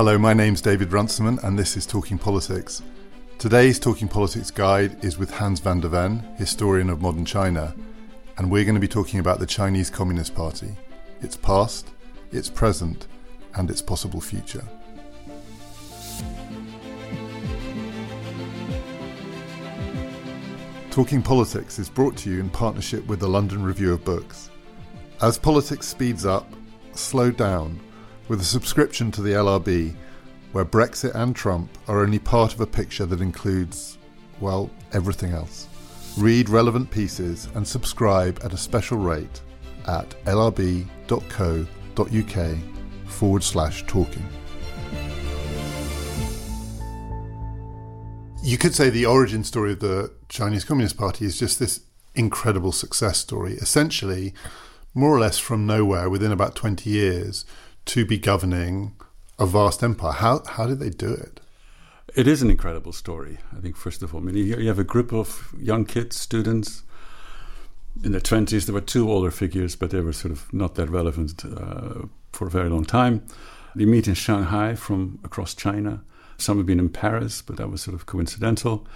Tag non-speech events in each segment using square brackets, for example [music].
Hello, my name's David Runciman, and this is Talking Politics. Today's Talking Politics guide is with Hans van de Ven, historian of modern China, and we're going to be talking about the Chinese Communist Party, its past, its present, and its possible future. Talking Politics is brought to you in partnership with the London Review of Books. As politics speeds up, slow down with a subscription to the LRB, where Brexit and Trump are only part of a picture that includes, well, everything else. Read relevant pieces and subscribe at a special rate at lrb.co.uk forward slash talking. You could say the origin story of the Chinese Communist Party is just this incredible success story. Essentially, more or less from nowhere, within about 20 years, to be governing a vast empire. How, how did they do it? It is an incredible story, I think, first of all. I mean, you have a group of young kids, students. In their 20s, there were two older figures, but they were sort of not that relevant uh, for a very long time. They meet in Shanghai from across China some have been in Paris, but that was sort of coincidental.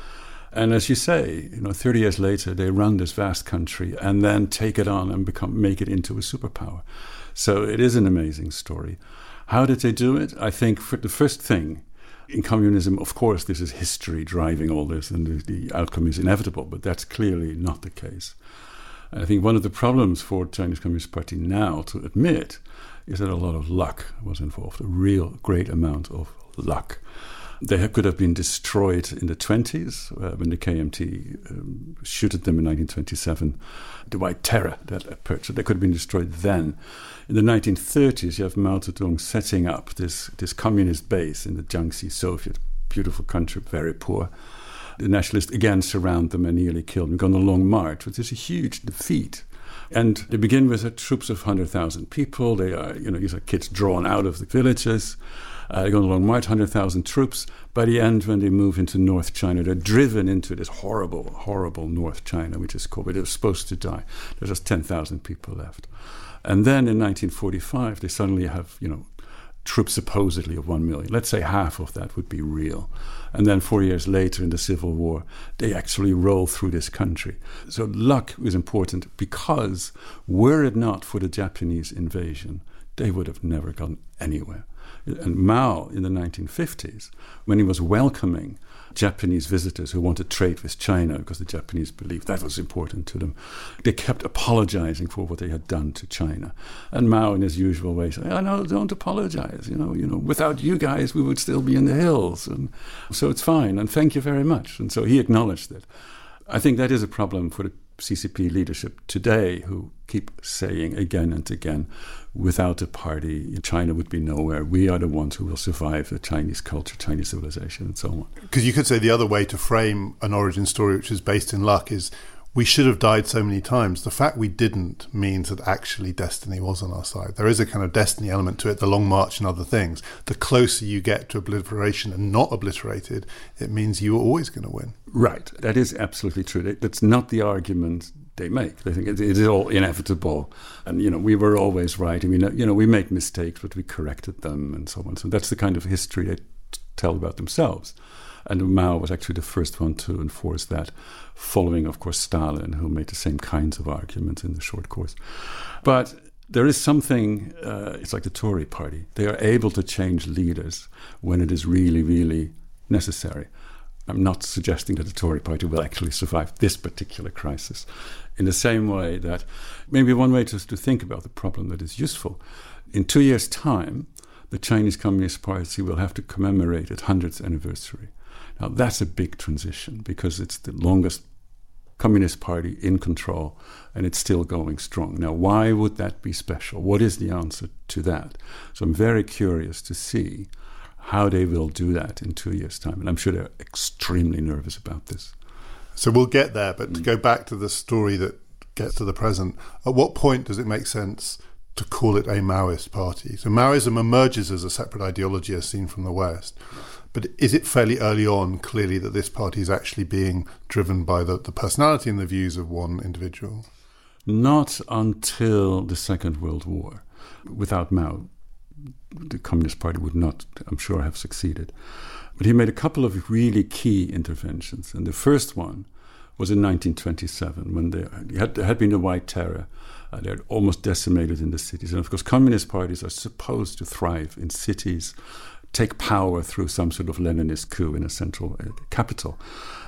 And as you say, you know, 30 years later, they run this vast country and then take it on and become make it into a superpower. So it is an amazing story. How did they do it? I think the first thing in communism, of course, this is history driving all this, and the, the outcome is inevitable. But that's clearly not the case. I think one of the problems for Chinese Communist Party now to admit is that a lot of luck was involved, a real great amount of luck. They could have been destroyed in the 20s uh, when the KMT um, shooted them in 1927. The White Terror, that approach, they could have been destroyed then. In the 1930s, you have Mao Zedong setting up this, this communist base in the Jiangxi Soviet, beautiful country, very poor. The nationalists again surround them and nearly kill them, go on a long march, which is a huge defeat. And they begin with troops of 100,000 people. They are, you know, these are kids drawn out of the villages. Uh, they go on a march, 100,000 troops. By the end, when they move into North China, they're driven into this horrible, horrible North China, which is called, they're supposed to die. There's just 10,000 people left. And then in 1945, they suddenly have, you know, troops supposedly of 1 million. Let's say half of that would be real. And then four years later in the Civil War, they actually roll through this country. So luck is important because were it not for the Japanese invasion, they would have never gone anywhere. And Mao in the 1950s, when he was welcoming Japanese visitors who wanted trade with China because the Japanese believed that was important to them. They kept apologizing for what they had done to China. And Mao, in his usual way, said, oh, no, don't apologize. You know, you know, without you guys, we would still be in the hills. And so it's fine. And thank you very much. And so he acknowledged it. I think that is a problem for the CCP leadership today who keep saying again and again, without the party, China would be nowhere. We are the ones who will survive the Chinese culture, Chinese civilization, and so on. Because you could say the other way to frame an origin story which is based in luck is we should have died so many times. The fact we didn't means that actually destiny was on our side. There is a kind of destiny element to it, the long march and other things. The closer you get to obliteration and not obliterated, it means you are always going to win. Right. That is absolutely true. That's not the argument they make. They think it is all inevitable, and you know we were always right. I mean, you know, we made mistakes, but we corrected them, and so on. So that's the kind of history they tell about themselves. And Mao was actually the first one to enforce that, following, of course, Stalin, who made the same kinds of arguments in the short course. But there is something, uh, it's like the Tory party. They are able to change leaders when it is really, really necessary. I'm not suggesting that the Tory party will actually survive this particular crisis. In the same way that maybe one way to, to think about the problem that is useful. In two years' time, the Chinese Communist Party will have to commemorate its 100th anniversary. Now, that's a big transition because it's the longest Communist Party in control and it's still going strong. Now, why would that be special? What is the answer to that? So, I'm very curious to see how they will do that in two years' time. And I'm sure they're extremely nervous about this. So, we'll get there, but to mm. go back to the story that gets to the present, at what point does it make sense to call it a Maoist party? So, Maoism emerges as a separate ideology as seen from the West. But is it fairly early on, clearly, that this party is actually being driven by the, the personality and the views of one individual? Not until the Second World War. Without Mao, the Communist Party would not, I'm sure, have succeeded. But he made a couple of really key interventions. And the first one was in 1927 when there had, had been a White Terror. Uh, they had almost decimated in the cities. And of course, communist parties are supposed to thrive in cities, take power through some sort of Leninist coup in a central uh, capital.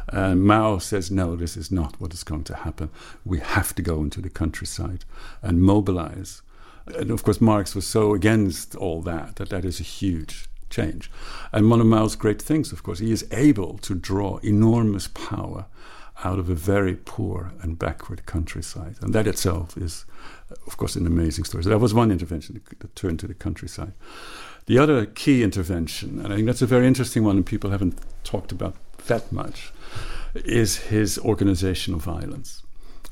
And Mao says, no, this is not what is going to happen. We have to go into the countryside and mobilize. And of course, Marx was so against all that that that is a huge change. And one of Mao's great things, of course, he is able to draw enormous power out of a very poor and backward countryside. And that itself is, of course, an amazing story. So that was one intervention, the turn to the countryside. The other key intervention, and I think that's a very interesting one, and people haven't talked about that much, is his organization of violence.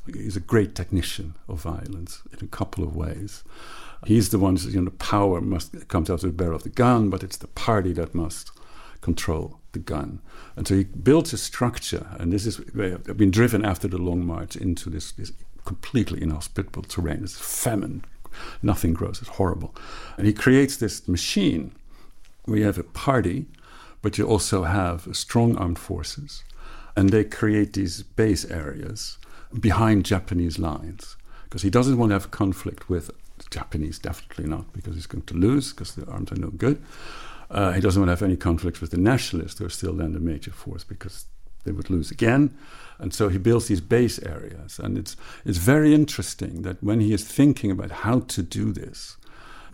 He's a great technician of violence in a couple of ways. He's the one you know, power must comes out of the barrel of the gun, but it's the party that must control the gun. And so he built a structure, and this is I've been driven after the long march into this, this completely inhospitable terrain. It's famine, nothing grows, it's horrible. And he creates this machine where you have a party, but you also have strong armed forces, and they create these base areas behind Japanese lines because he doesn't want to have conflict with Japanese, definitely not, because he's going to lose because the arms are no good. Uh, he doesn't want to have any conflicts with the nationalists, who are still then the major force, because they would lose again. And so he builds these base areas. And it's, it's very interesting that when he is thinking about how to do this,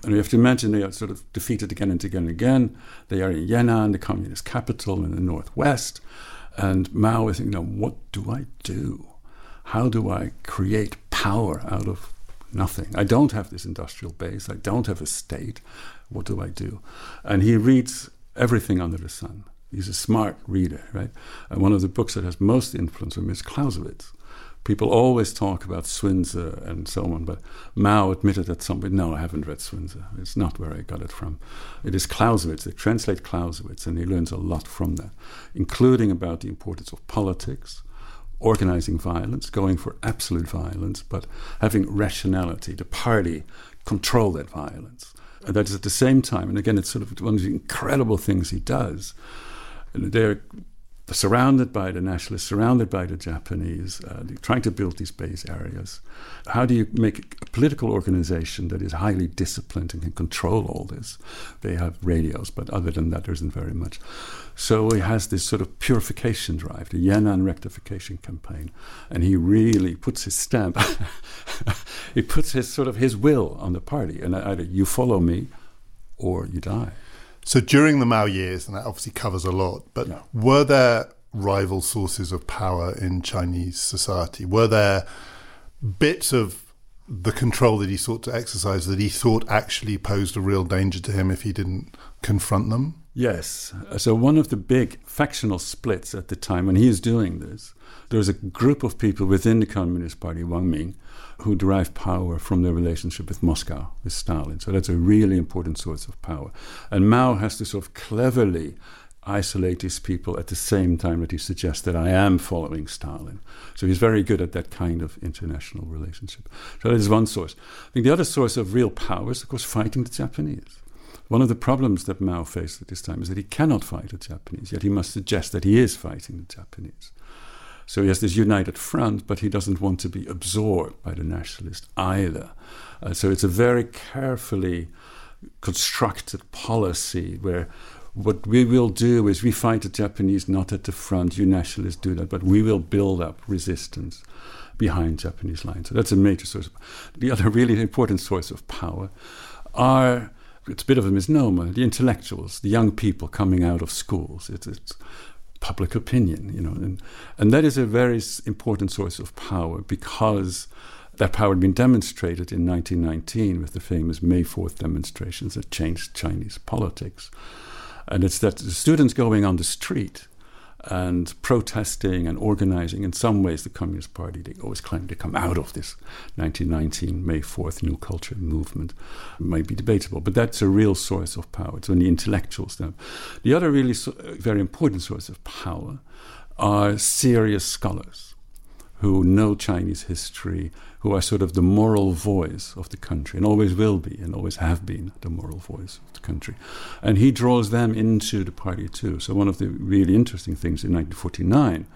and we have to imagine they are sort of defeated again and again and again. They are in Yan'an, the communist capital in the northwest. And Mao is thinking, now, what do I do? How do I create power out of nothing? I don't have this industrial base. I don't have a state. What do I do? And he reads everything under the sun. He's a smart reader, right? And one of the books that has most influence on him is Clausewitz. People always talk about Sun-Tzu and so on, but Mao admitted at some point, no, I haven't read Sun-Tzu. It's not where I got it from. It is Clausewitz. They translate Clausewitz, and he learns a lot from that, including about the importance of politics, organizing violence, going for absolute violence, but having rationality. The party control that violence. And that is at the same time, and again, it's sort of one of the incredible things he does. They're surrounded by the nationalists, surrounded by the Japanese, uh, trying to build these base areas. How do you make a political organization that is highly disciplined and can control all this? They have radios, but other than that, there isn't very much. So he has this sort of purification drive, the Yan'an rectification campaign, and he really puts his stamp, [laughs] he puts his sort of his will on the party, and either you follow me or you die. So during the Mao years, and that obviously covers a lot, but were there rival sources of power in Chinese society? Were there bits of the control that he sought to exercise that he thought actually posed a real danger to him if he didn't confront them? Yes. So one of the big factional splits at the time when he is doing this, there was a group of people within the Communist Party, Wang Ming, who derive power from their relationship with Moscow, with Stalin. So that's a really important source of power. And Mao has to sort of cleverly isolate these people at the same time that he suggests that I am following Stalin. So he's very good at that kind of international relationship. So that is one source. I think the other source of real power is, of course, fighting the Japanese. One of the problems that Mao faced at this time is that he cannot fight the Japanese, yet he must suggest that he is fighting the Japanese. So he has this united front, but he doesn't want to be absorbed by the nationalists either. Uh, so it's a very carefully constructed policy where what we will do is we fight the Japanese not at the front, you nationalists do that, but we will build up resistance behind Japanese lines. So that's a major source. The other really important source of power are it's a bit of a misnomer. The intellectuals, the young people coming out of schools, it's, it's public opinion, you know, and, and that is a very important source of power because that power had been demonstrated in 1919 with the famous May 4th demonstrations that changed Chinese politics. And it's that the students going on the street and protesting and organizing. In some ways, the Communist Party, they always claim to come out of this 1919 May 4th New Culture movement. It might be debatable, but that's a real source of power. It's the intellectuals then. The other really so, very important source of power are serious scholars who know Chinese history, who are sort of the moral voice of the country and always will be and always have been the moral voice of the country. And he draws them into the party too. So, one of the really interesting things in 1949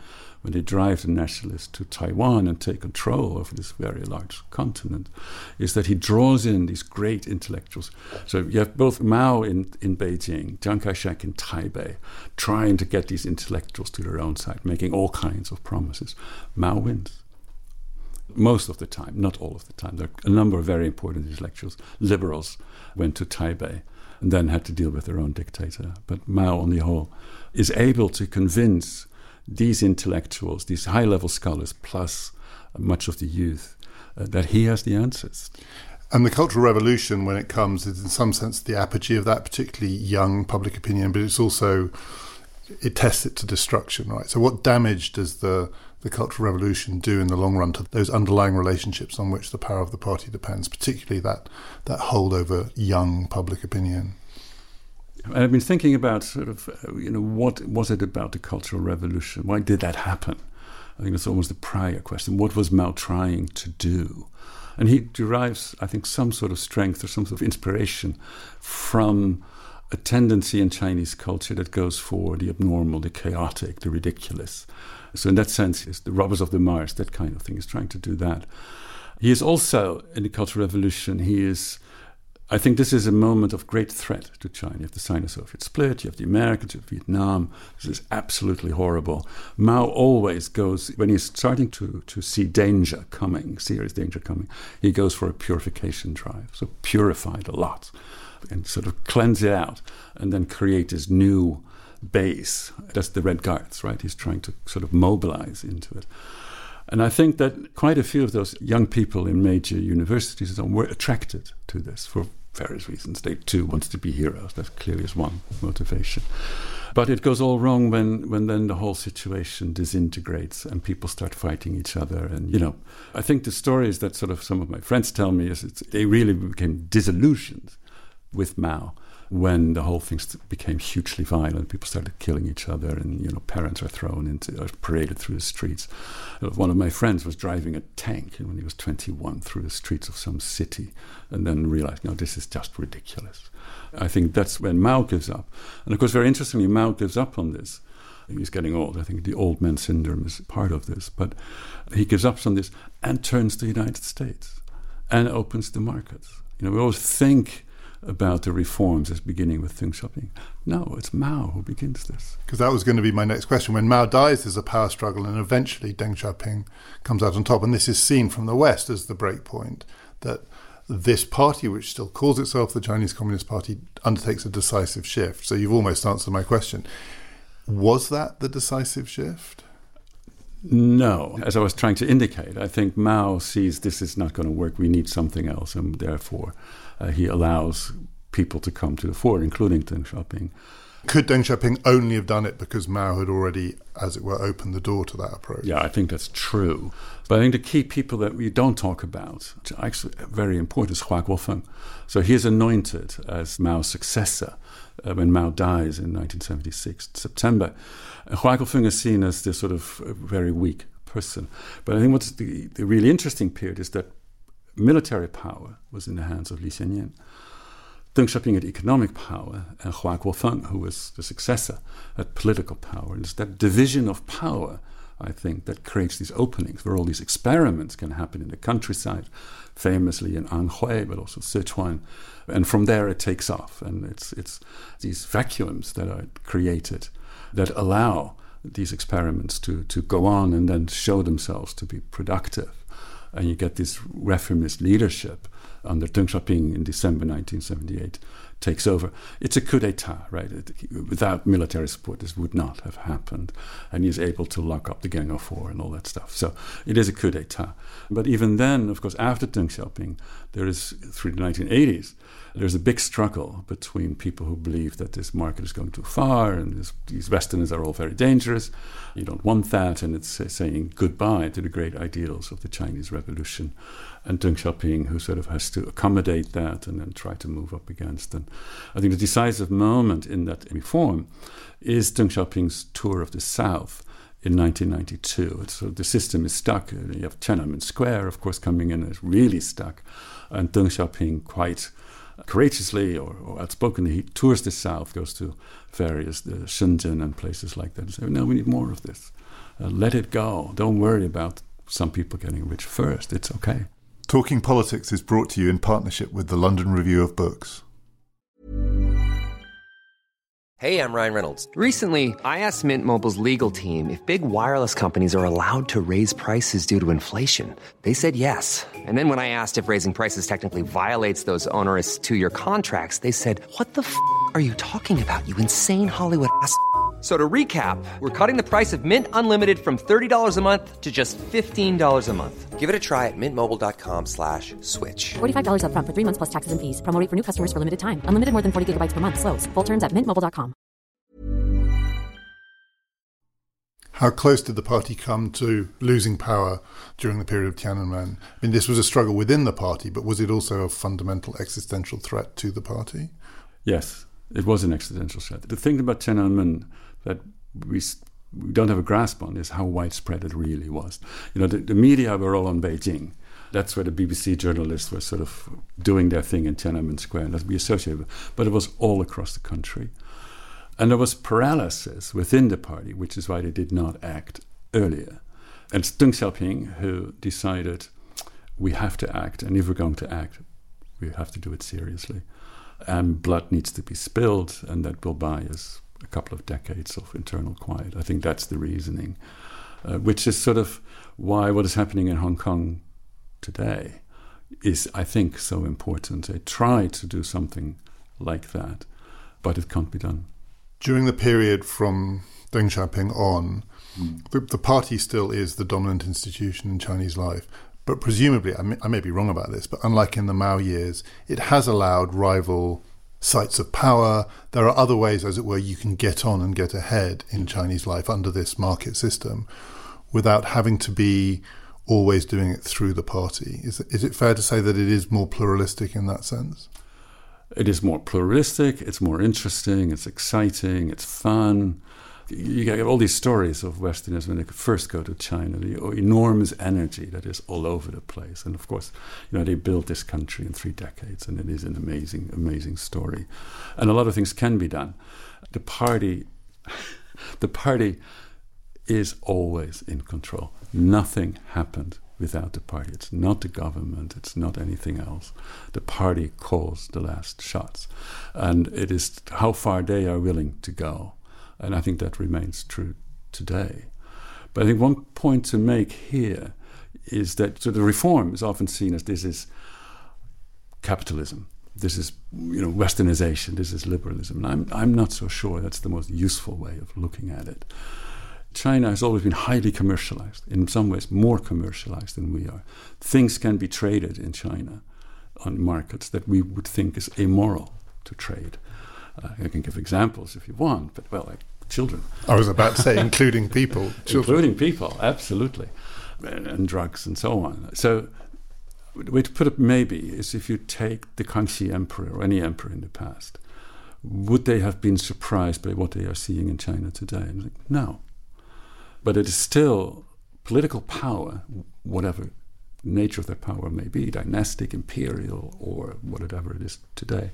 when they drive the nationalists to Taiwan and take control of this very large continent, is that he draws in these great intellectuals. So you have both Mao in, in Beijing, Chiang Kai shek in Taipei, trying to get these intellectuals to their own side, making all kinds of promises. Mao wins. Most of the time, not all of the time. There are a number of very important intellectuals, liberals, went to Taipei and then had to deal with their own dictator. But Mao, on the whole, is able to convince these intellectuals, these high level scholars, plus much of the youth, uh, that he has the answers. And the Cultural Revolution, when it comes, is in some sense the apogee of that, particularly young public opinion, but it's also, it tests it to destruction, right? So, what damage does the, the Cultural Revolution do in the long run to those underlying relationships on which the power of the party depends, particularly that, that hold over young public opinion? And I've been thinking about sort of, uh, you know, what was it about the Cultural Revolution? Why did that happen? I think that's almost the prior question. What was Mao trying to do? And he derives, I think, some sort of strength or some sort of inspiration from a tendency in Chinese culture that goes for the abnormal, the chaotic, the ridiculous. So, in that sense, it's the robbers of the Marsh, that kind of thing. He's trying to do that. He is also, in the Cultural Revolution, he is I think this is a moment of great threat to China. You have the Sino-Soviet split, you have the Americans, you have Vietnam. This is absolutely horrible. Mao always goes, when he's starting to, to see danger coming, serious danger coming, he goes for a purification drive. So purify it a lot and sort of cleanse it out and then create this new base. That's the Red Guards, right? He's trying to sort of mobilize into it. And I think that quite a few of those young people in major universities were attracted to this for various reasons. They too wanted to be heroes. That clearly is one motivation. But it goes all wrong when, when then the whole situation disintegrates and people start fighting each other. And, you know, I think the stories that sort of some of my friends tell me is they really became disillusioned with Mao when the whole thing became hugely violent, people started killing each other, and you know, parents are thrown into, are paraded through the streets. Uh, one of my friends was driving a tank when he was 21 through the streets of some city, and then realized, no, this is just ridiculous. I think that's when Mao gives up, and of course, very interestingly, Mao gives up on this. He's getting old. I think the old man syndrome is part of this, but he gives up on this and turns to the United States and opens the markets. You know, we always think about the reforms as beginning with Deng Xiaoping. No, it's Mao who begins this. Because that was going to be my next question. When Mao dies, there's a power struggle, and eventually Deng Xiaoping comes out on top. And this is seen from the West as the breakpoint that this party, which still calls itself the Chinese Communist Party, undertakes a decisive shift. So you've almost answered my question. Was that the decisive shift? No. As I was trying to indicate, I think Mao sees this is not going to work. We need something else, and therefore uh, he allows people to come to the fore, including Deng Xiaoping. Could Deng Xiaoping only have done it because Mao had already, as it were, opened the door to that approach? Yeah, I think that's true. But I think the key people that we don't talk about, which are actually very important, is Hua Guofeng. So he is anointed as Mao's successor uh, when Mao dies in 1976, September. Uh, Hua Guofeng is seen as this sort of uh, very weak person. But I think what's the, the really interesting period is that military power was in the hands of Li Xiannian. Deng Xiaoping had economic power, and Hua Guofeng, who was the successor, had political power. And it's that division of power, I think, that creates these openings where all these experiments can happen in the countryside, famously in Anhui, but also Sichuan. And from there it takes off. And it's, it's these vacuums that are created that allow these experiments to, to go on and then show themselves to be productive and you get this reformist leadership under Deng Xiaoping in December 1978 takes over. It's a coup d'etat, right? It, without military support, this would not have happened. And he's able to lock up the Gang of Four and all that stuff. So it is a coup d'etat. But even then, of course, after Deng Xiaoping, there is, through the 1980s, there's a big struggle between people who believe that this market is going too far and this, these Westerners are all very dangerous. You don't want that, and it's uh, saying goodbye to the great ideals of the Chinese Revolution. And Deng Xiaoping, who sort of has to accommodate that and then try to move up against. And I think the decisive moment in that reform is Deng Xiaoping's tour of the South in 1992. So the system is stuck. You have Tiananmen Square, of course, coming in is really stuck. And Deng Xiaoping quite courageously or, or outspokenly, he tours the south, goes to various the Shenzhen and places like that, and say, "No, we need more of this. Uh, let it go. Don't worry about some people getting rich first. It's okay." Talking Politics is brought to you in partnership with the London Review of Books. Hey, I'm Ryan Reynolds. Recently, I asked Mint Mobile's legal team if big wireless companies are allowed to raise prices due to inflation. They said yes. And then when I asked if raising prices technically violates those onerous two year contracts, they said, What the f are you talking about, you insane Hollywood ass? So to recap, we're cutting the price of Mint Unlimited from $30 a month to just $15 a month. Give it a try at mintmobile.com slash switch. $45 up front for three months plus taxes and fees. Promo rate for new customers for limited time. Unlimited more than 40 gigabytes per month. Slows. Full terms at mintmobile.com. How close did the party come to losing power during the period of Tiananmen? I mean, this was a struggle within the party, but was it also a fundamental existential threat to the party? Yes, it was an existential threat. The thing about Tiananmen that we, we don't have a grasp on is how widespread it really was. You know, the, the media were all on Beijing. That's where the BBC journalists were sort of doing their thing in Tiananmen Square, and that's we associated with. But it was all across the country. And there was paralysis within the party, which is why they did not act earlier. And it's Deng Xiaoping who decided we have to act, and if we're going to act, we have to do it seriously. And blood needs to be spilled, and that will buy us a couple of decades of internal quiet. I think that's the reasoning, uh, which is sort of why what is happening in Hong Kong today is, I think, so important. They try to do something like that, but it can't be done. During the period from Deng Xiaoping on, mm. the, the, party still is the dominant institution in Chinese life. But presumably, I may, I may be wrong about this, but unlike in the Mao years, it has allowed rival sites of power. There are other ways, as it were, you can get on and get ahead in Chinese life under this market system without having to be always doing it through the party. Is, is it fair to say that it is more pluralistic in that sense? It is more pluralistic, it's more interesting, it's exciting, it's fun you get all these stories of Westerners when they first go to China, the enormous energy that is all over the place. And of course, you know, they built this country in three decades, and it is an amazing, amazing story. And a lot of things can be done. The party, [laughs] the party is always in control. Nothing happened without the party. It's not the government, it's not anything else. The party calls the last shots. And it is how far they are willing to go and I think that remains true today. But I think one point to make here is that so the reform is often seen as this is capitalism, this is you know westernization, this is liberalism. And I'm I'm not so sure that's the most useful way of looking at it. China has always been highly commercialized, in some ways more commercialized than we are. Things can be traded in China on markets that we would think is immoral to trade. Uh, I can give examples if you want, but well, like children. I was about to say, including people, [laughs] including people, absolutely, and, and, drugs and so on. So, the way to put it maybe is if you take the Kangxi emperor or any emperor in the past, would they have been surprised by what they are seeing in China today? Like, no, but it is still political power, whatever nature of their power may be, dynastic, imperial, or whatever it is today,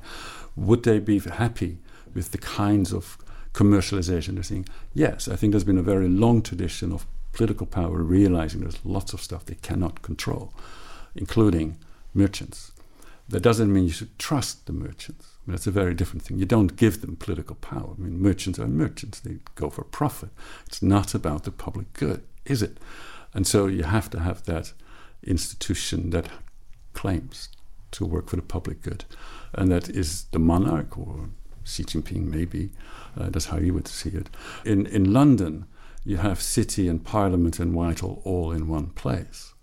would they be happy with the kinds of commercialization they're seeing? Yes, I think there's been a very long tradition of political power realizing there's lots of stuff they cannot control, including merchants. That doesn't mean you should trust the merchants. I mean, that's a very different thing. You don't give them political power. I mean, merchants are merchants, they go for profit. It's not about the public good, is it? And so you have to have that institution that claims to work for the public good. And that is the monarch or Xi Jinping, maybe. Uh, that's how you would see it. In, in London, you have city and parliament and Whitehall all in one place.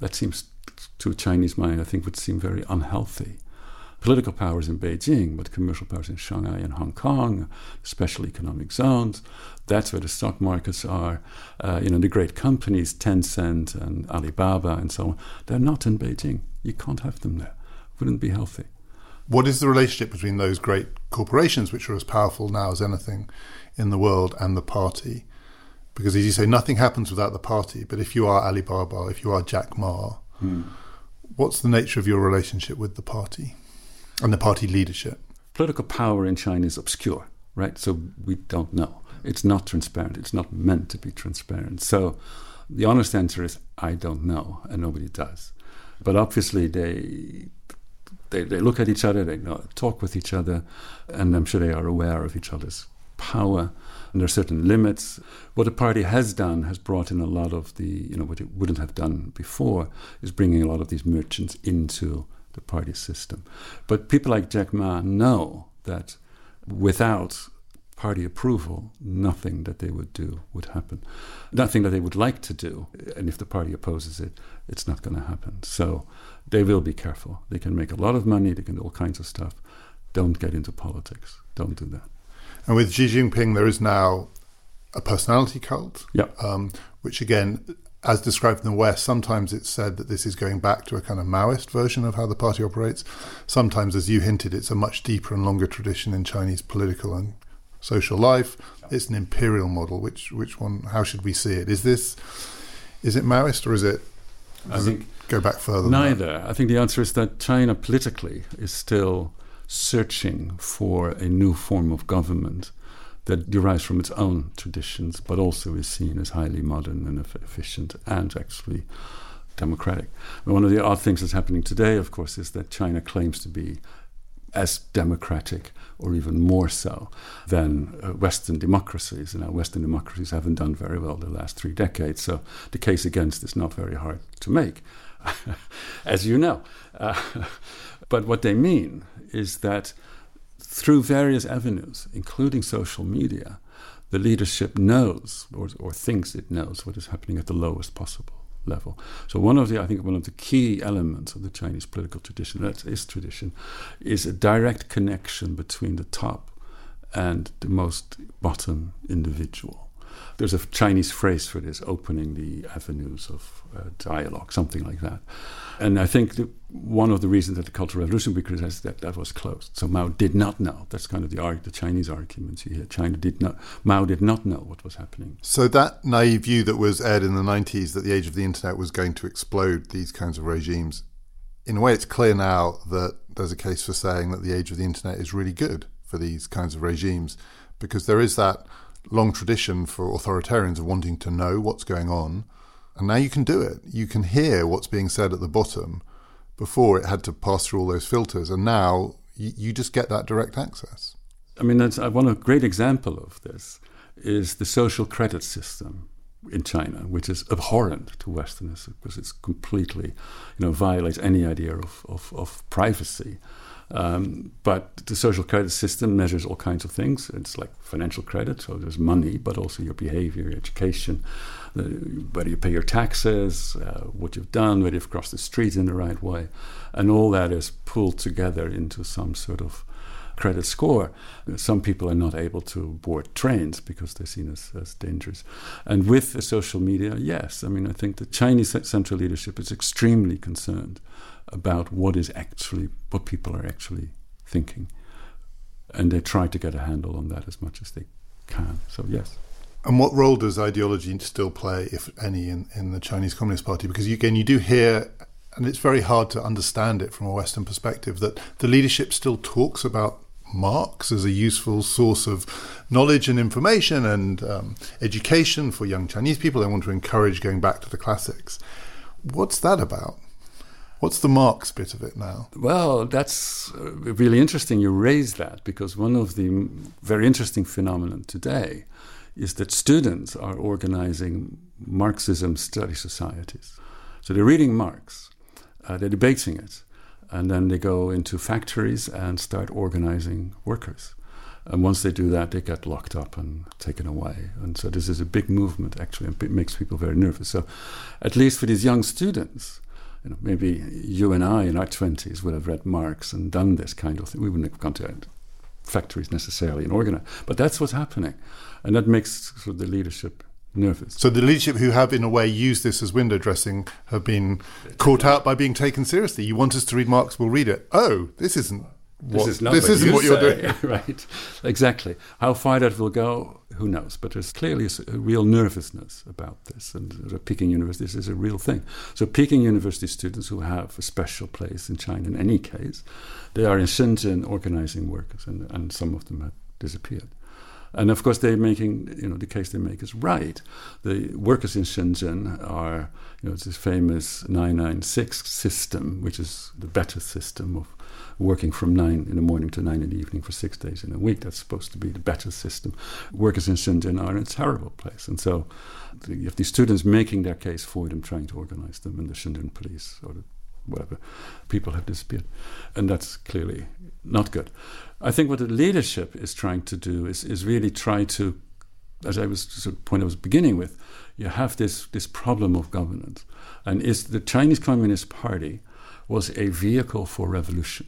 That seems, to a Chinese mind, I think would seem very unhealthy. Political powers in Beijing, but commercial powers in Shanghai and Hong Kong, special economic zones. That's where the stock markets are. Uh, you know, the great companies, Tencent and Alibaba and so on, they're not in Beijing. You can't have them there. Wouldn't be healthy. What is the relationship between those great corporations, which are as powerful now as anything in the world, and the party? Because as you say, nothing happens without the party. But if you are Alibaba, if you are Jack Ma, Hmm. what's the nature of your relationship with the party and the party leadership? Political power in China is obscure, right? So we don't know. It's not transparent. It's not meant to be transparent. So the honest answer is I don't know, and nobody does. But obviously, they they, they look at each other, they know, talk with each other, and I'm sure they are aware of each other's power. And there are certain limits. What the party has done has brought in a lot of the, you know, what it wouldn't have done before is bringing a lot of these merchants into the party system. But people like Jack Ma know that without party approval, nothing that they would do would happen. Nothing that they would like to do. And if the party opposes it, it's not going to happen. So they will be careful. They can make a lot of money, they can do all kinds of stuff. Don't get into politics. Don't do that. And with Xi Jinping, there is now a personality cult, Yeah. um, which again, as described in the West, sometimes it's said that this is going back to a kind of Maoist version of how the party operates. Sometimes, as you hinted, it's a much deeper and longer tradition in Chinese political and social life. It's an imperial model. Which which one? How should we see it? Is this is it Maoist or is it? I does it think go back further. Neither. I think the answer is that China politically is still searching for a new form of government that derives from its own traditions, but also is seen as highly modern and efficient and actually democratic. And one of the odd things that's happening today, of course, is that China claims to be as democratic or even more so than uh, Western democracies. And our Western democracies haven't done very well the last three decades. So the case against is not very hard to make, [laughs] as you know. Uh, [laughs] but what they mean is that through various avenues, including social media, the leadership knows or, or thinks it knows what is happening at the lowest possible level. So one of the, I think, one of the key elements of the Chinese political tradition, that is tradition, is a direct connection between the top and the most bottom individual. There's a Chinese phrase for this, opening the avenues of uh, dialogue, something like that. And I think that one of the reasons that the Cultural Revolution we criticized that that was closed. So Mao did not know. That's kind of the arg- the Chinese argument here. China did not. Mao did not know what was happening. So that naive view that was aired in the 90s that the age of the internet was going to explode these kinds of regimes, in a way, it's clear now that there's a case for saying that the age of the internet is really good for these kinds of regimes because there is that long tradition for authoritarians of wanting to know what's going on. And now you can do it. You can hear what's being said at the bottom. Before it had to pass through all those filters, and now you, you just get that direct access. I mean, that's one a great example of this is the social credit system in China, which is abhorrent to Westerners because it's completely, you know, violates any idea of, of, of privacy. Um, but the social credit system measures all kinds of things. It's like financial credit, so there's money, but also your behavior, your education, whether you pay your taxes, uh, what you've done, whether you've crossed the street in the right way. And all that is pulled together into some sort of credit score. Some people are not able to board trains because they're seen as, as dangerous. And with the social media, yes, I mean, I think the Chinese central leadership is extremely concerned about what is actually, what people are actually thinking. And they try to get a handle on that as much as they can. So, yes. And what role does ideology still play, if any, in, in the Chinese Communist Party? Because you, again, you do hear, and it's very hard to understand it from a Western perspective, that the leadership still talks about Marx as a useful source of knowledge and information and um, education for young Chinese people. They want to encourage going back to the classics. What's that about? What's the Marx bit of it now? Well, that's uh, really interesting you raise that because one of the very interesting phenomena today is that students are organizing Marxism study societies. So they're reading Marx, uh, they're debating it, and then they go into factories and start organizing workers. And once they do that, they get locked up and taken away. And so this is a big movement, actually, and it makes people very nervous. So, at least for these young students, you know, maybe you and I in our 20s would have read Marx and done this kind of thing. We wouldn't have gone to factories necessarily and organized. But that's what's happening. And that makes sort of the leadership nervous. So the leadership who have, in a way, used this as window dressing have been caught out by being taken seriously. You want us to read Marx, we'll read it. Oh, this isn't what, this is not this what isn't you what you're say, doing. [laughs] right? Exactly. How far that will go, who knows? But there's clearly a, a real nervousness about this, and the Peking University this is a real thing. So Peking University students who have a special place in China, in any case, they are in Shenzhen organizing workers, and, and some of them have disappeared. And of course, they're making, you know, the case they make is right. The workers in Shenzhen are, you know, it's this famous 996 system, which is the better system of working from nine in the morning to nine in the evening for six days in a week. That's supposed to be the better system. Workers in Shenzhen are in a terrible place. And so you have these students making their case for them, trying to organize them, and the Shenzhen police or the whatever, people have disappeared. And that's clearly not good. I think what the leadership is trying to do is, is really try to, as I was sort of point I was beginning with, you have this, this problem of governance. And is the Chinese Communist Party was a vehicle for revolution.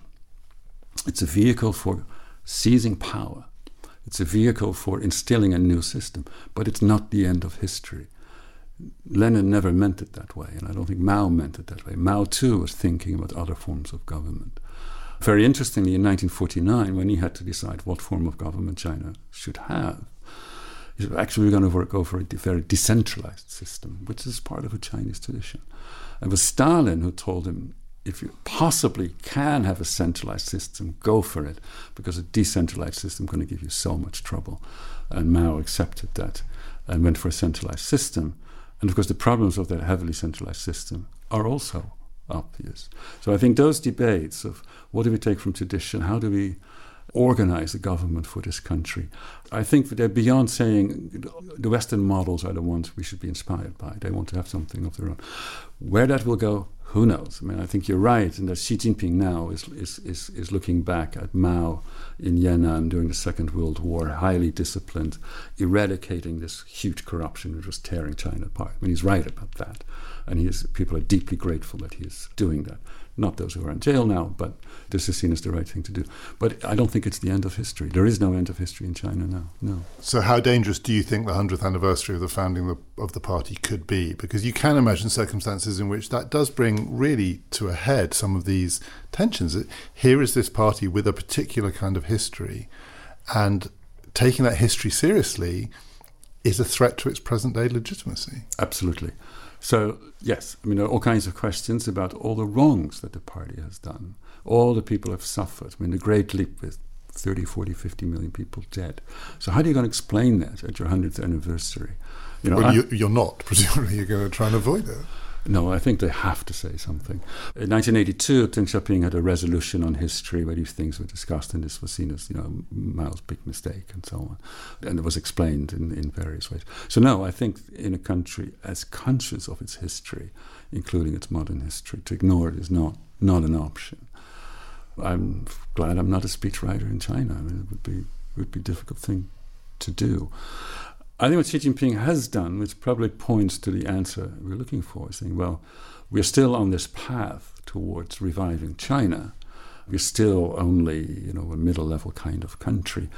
It's a vehicle for seizing power. It's a vehicle for instilling a new system, but it's not the end of history. Lenin never meant it that way, and I don't think Mao meant it that way. Mao too was thinking about other forms of government. Very interestingly, in 1949, when he had to decide what form of government China should have, he said, actually, we're going to work over a very decentralized system, which is part of a Chinese tradition. It was Stalin who told him, if you possibly can have a centralized system, go for it, because a decentralized system is going to give you so much trouble. And Mao accepted that and went for a centralized system. And of course, the problems of that heavily centralized system are also obvious. So I think those debates of what do we take from tradition, how do we organize the government for this country, I think they're beyond saying the Western models are the ones we should be inspired by. They want to have something of their own. Where that will go, who knows? I mean, I think you're right, and that Xi Jinping now is, is, is, is looking back at Mao in Yan'an during the Second World War, highly disciplined, eradicating this huge corruption which was tearing China apart. I mean, he's right about that, and he is, people are deeply grateful that he is doing that. Not those who are in jail now, but this is seen as the right thing to do. But I don't think it's the end of history. There is no end of history in China now. No. So, how dangerous do you think the 100th anniversary of the founding of the, of the party could be? Because you can imagine circumstances in which that does bring really to a head some of these tensions. Here is this party with a particular kind of history, and taking that history seriously is a threat to its present day legitimacy. Absolutely. So, yes, I mean, there are all kinds of questions about all the wrongs that the party has done. All the people have suffered. I mean, the Great Leap with 30, 40, 50 million people dead. So, how are you going to explain that at your 100th anniversary? You know, well, I, you, are not. [laughs] Presumably, you're going to try and avoid it. No, I think they have to say something. In 1982, Deng Xiaoping had a resolution on history where these things were discussed, and this was seen as, you know, Mao's big mistake and so on. And it was explained in, in various ways. So, no, I think in a country as conscious of its history, including its modern history, to ignore it is not, not an option. I'm glad I'm not a speechwriter in China. I mean, it would be, it would be a difficult thing to do. I think what Xi Jinping has done, which probably points to the answer we're looking for, is saying, well, we're still on this path towards reviving China. We're still only, you know, a middle level kind of country.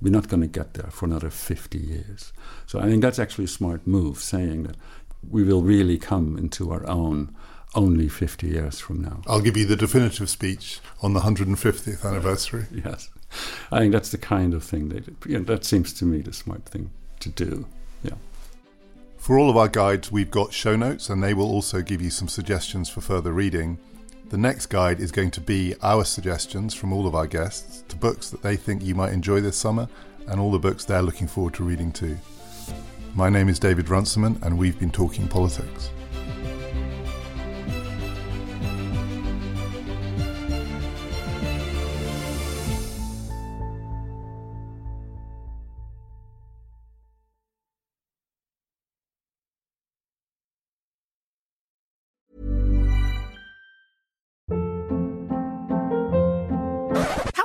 We're not going to get there for another 50 years. So I think that's actually a smart move, saying that we will really come into our own only 50 years from now. I'll give you the definitive speech on the 150th anniversary. [laughs] yes. I think that's the kind of thing that, you know, that seems to me the smart thing to do. Yeah. For all of our guides, we've got show notes, and they will also give you some suggestions for further reading. The next guide is going to be our suggestions from all of our guests to books that they think you might enjoy this summer, and all the books they're looking forward to reading too. My name is David Runciman, and we've been talking politics.